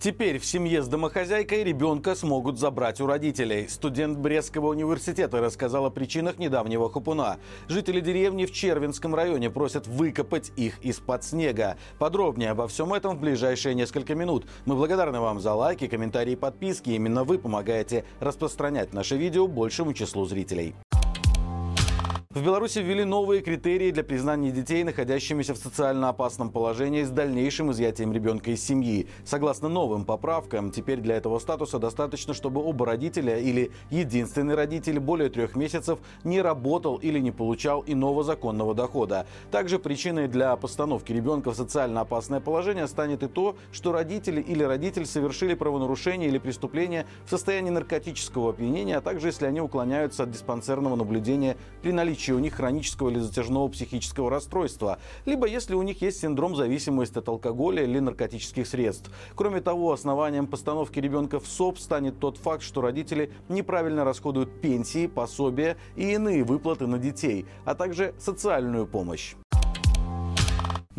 Теперь в семье с домохозяйкой ребенка смогут забрать у родителей. Студент Брестского университета рассказал о причинах недавнего хапуна. Жители деревни в Червинском районе просят выкопать их из-под снега. Подробнее обо всем этом в ближайшие несколько минут. Мы благодарны вам за лайки, комментарии и подписки. Именно вы помогаете распространять наше видео большему числу зрителей. В Беларуси ввели новые критерии для признания детей, находящимися в социально опасном положении с дальнейшим изъятием ребенка из семьи. Согласно новым поправкам, теперь для этого статуса достаточно, чтобы оба родителя или единственный родитель более трех месяцев не работал или не получал иного законного дохода. Также причиной для постановки ребенка в социально опасное положение станет и то, что родители или родитель совершили правонарушение или преступление в состоянии наркотического опьянения, а также если они уклоняются от диспансерного наблюдения при наличии наличии у них хронического или затяжного психического расстройства, либо если у них есть синдром зависимости от алкоголя или наркотических средств. Кроме того, основанием постановки ребенка в СОП станет тот факт, что родители неправильно расходуют пенсии, пособия и иные выплаты на детей, а также социальную помощь.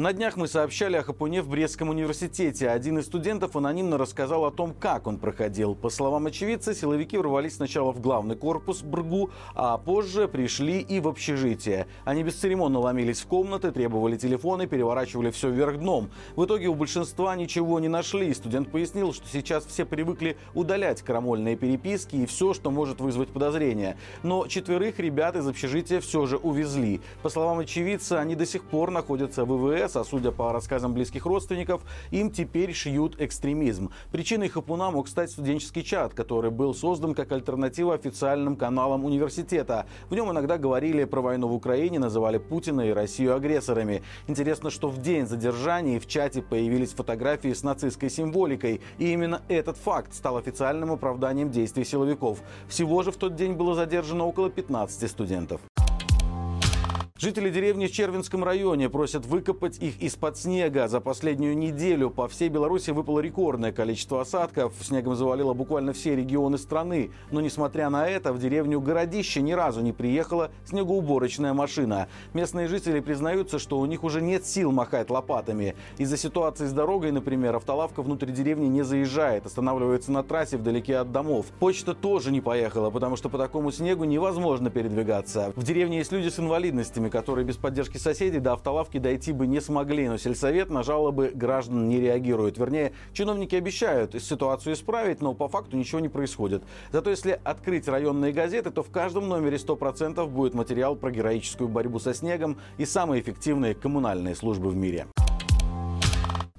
На днях мы сообщали о хапуне в Брестском университете. Один из студентов анонимно рассказал о том, как он проходил. По словам очевидца, силовики ворвались сначала в главный корпус БРГУ, а позже пришли и в общежитие. Они бесцеремонно ломились в комнаты, требовали телефоны, переворачивали все вверх дном. В итоге у большинства ничего не нашли. Студент пояснил, что сейчас все привыкли удалять крамольные переписки и все, что может вызвать подозрения. Но четверых ребят из общежития все же увезли. По словам очевидца, они до сих пор находятся в ИВС, МЧС, а судя по рассказам близких родственников, им теперь шьют экстремизм. Причиной хапуна мог стать студенческий чат, который был создан как альтернатива официальным каналам университета. В нем иногда говорили про войну в Украине, называли Путина и Россию агрессорами. Интересно, что в день задержания в чате появились фотографии с нацистской символикой. И именно этот факт стал официальным оправданием действий силовиков. Всего же в тот день было задержано около 15 студентов. Жители деревни в Червинском районе просят выкопать их из-под снега. За последнюю неделю по всей Беларуси выпало рекордное количество осадков. Снегом завалило буквально все регионы страны. Но несмотря на это, в деревню Городище ни разу не приехала снегоуборочная машина. Местные жители признаются, что у них уже нет сил махать лопатами. Из-за ситуации с дорогой, например, автолавка внутрь деревни не заезжает, останавливается на трассе вдалеке от домов. Почта тоже не поехала, потому что по такому снегу невозможно передвигаться. В деревне есть люди с инвалидностями, которые без поддержки соседей до автолавки дойти бы не смогли, но сельсовет на жалобы граждан не реагирует. Вернее, чиновники обещают ситуацию исправить, но по факту ничего не происходит. Зато если открыть районные газеты, то в каждом номере 100% будет материал про героическую борьбу со снегом и самые эффективные коммунальные службы в мире.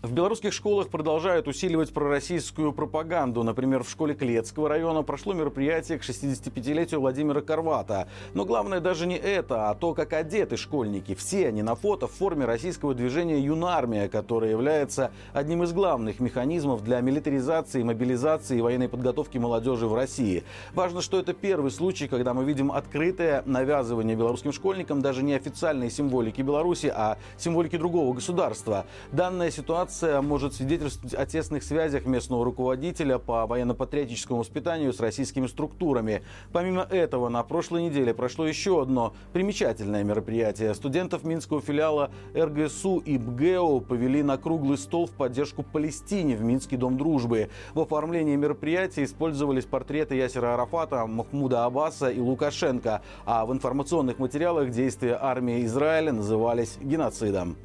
В белорусских школах продолжают усиливать пророссийскую пропаганду. Например, в школе Клетского района прошло мероприятие к 65-летию Владимира Карвата. Но главное даже не это, а то, как одеты школьники. Все они на фото в форме российского движения «Юнармия», которое является одним из главных механизмов для милитаризации, мобилизации и военной подготовки молодежи в России. Важно, что это первый случай, когда мы видим открытое навязывание белорусским школьникам даже не официальной символики Беларуси, а символики другого государства. Данная ситуация информация может свидетельствовать о тесных связях местного руководителя по военно-патриотическому воспитанию с российскими структурами. Помимо этого, на прошлой неделе прошло еще одно примечательное мероприятие. Студентов Минского филиала РГСУ и БГЭО повели на круглый стол в поддержку Палестине в Минский дом дружбы. В оформлении мероприятия использовались портреты Ясера Арафата, Махмуда Аббаса и Лукашенко, а в информационных материалах действия армии Израиля назывались геноцидом.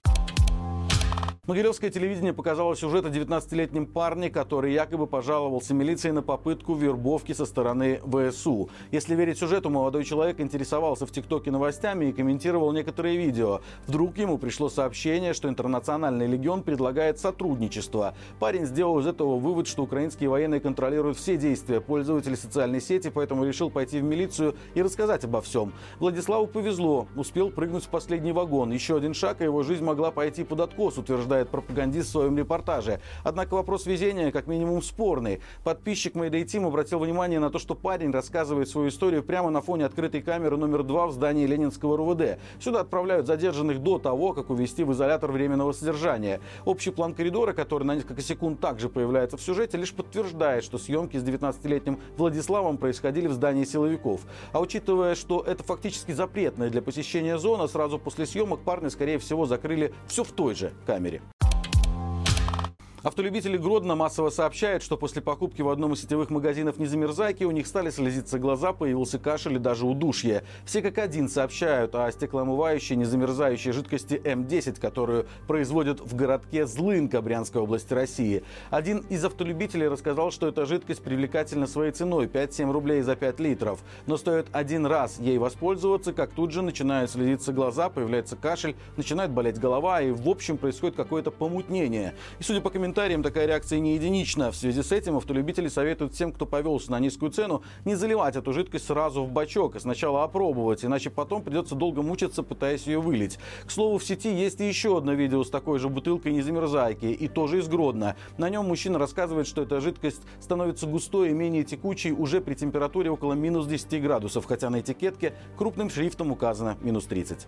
Могилевское телевидение показало сюжет о 19-летнем парне, который якобы пожаловался милиции на попытку вербовки со стороны ВСУ. Если верить сюжету, молодой человек интересовался в ТикТоке новостями и комментировал некоторые видео. Вдруг ему пришло сообщение, что Интернациональный легион предлагает сотрудничество. Парень сделал из этого вывод, что украинские военные контролируют все действия пользователей социальной сети, поэтому решил пойти в милицию и рассказать обо всем. Владиславу повезло, успел прыгнуть в последний вагон. Еще один шаг, и его жизнь могла пойти под откос, утверждает утверждает пропагандист в своем репортаже. Однако вопрос везения как минимум спорный. Подписчик Mayday Team обратил внимание на то, что парень рассказывает свою историю прямо на фоне открытой камеры номер два в здании Ленинского РУВД. Сюда отправляют задержанных до того, как увезти в изолятор временного содержания. Общий план коридора, который на несколько секунд также появляется в сюжете, лишь подтверждает, что съемки с 19-летним Владиславом происходили в здании силовиков. А учитывая, что это фактически запретная для посещения зона, сразу после съемок парня, скорее всего, закрыли все в той же камере. Автолюбители Гродно массово сообщают, что после покупки в одном из сетевых магазинов незамерзайки у них стали слезиться глаза, появился кашель и даже удушье. Все как один сообщают о стеклоомывающей незамерзающей жидкости М10, которую производят в городке Злынка Брянской области России. Один из автолюбителей рассказал, что эта жидкость привлекательна своей ценой 5-7 рублей за 5 литров. Но стоит один раз ей воспользоваться, как тут же начинают слезиться глаза, появляется кашель, начинает болеть голова и в общем происходит какое-то помутнение. И судя по комментариям, комментариям такая реакция не единична. В связи с этим автолюбители советуют всем, кто повелся на низкую цену, не заливать эту жидкость сразу в бачок и сначала опробовать, иначе потом придется долго мучиться, пытаясь ее вылить. К слову, в сети есть еще одно видео с такой же бутылкой незамерзайки, и тоже из Гродно. На нем мужчина рассказывает, что эта жидкость становится густой и менее текучей уже при температуре около минус 10 градусов, хотя на этикетке крупным шрифтом указано минус 30.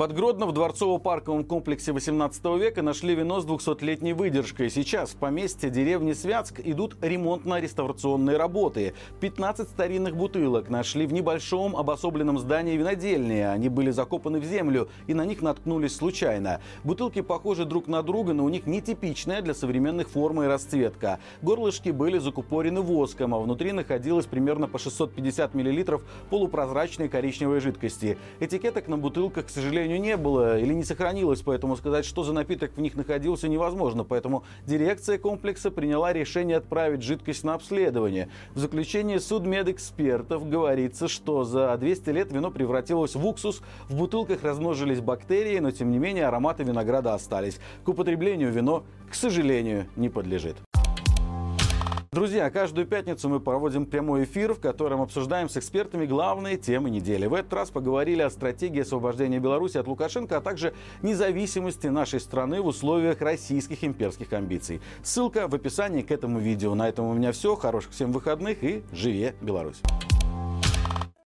Под Гродно в дворцово-парковом комплексе 18 века нашли вино с 200-летней выдержкой. Сейчас в поместье деревни Святск идут ремонтно-реставрационные работы. 15 старинных бутылок нашли в небольшом обособленном здании винодельни. Они были закопаны в землю и на них наткнулись случайно. Бутылки похожи друг на друга, но у них нетипичная для современных форма и расцветка. Горлышки были закупорены воском, а внутри находилось примерно по 650 мл полупрозрачной коричневой жидкости. Этикеток на бутылках, к сожалению, сожалению, не было или не сохранилось, поэтому сказать, что за напиток в них находился, невозможно. Поэтому дирекция комплекса приняла решение отправить жидкость на обследование. В заключении судмедэкспертов говорится, что за 200 лет вино превратилось в уксус, в бутылках размножились бактерии, но тем не менее ароматы винограда остались. К употреблению вино, к сожалению, не подлежит. Друзья, каждую пятницу мы проводим прямой эфир, в котором обсуждаем с экспертами главные темы недели. В этот раз поговорили о стратегии освобождения Беларуси от Лукашенко, а также независимости нашей страны в условиях российских имперских амбиций. Ссылка в описании к этому видео. На этом у меня все. Хороших всем выходных и живе Беларусь!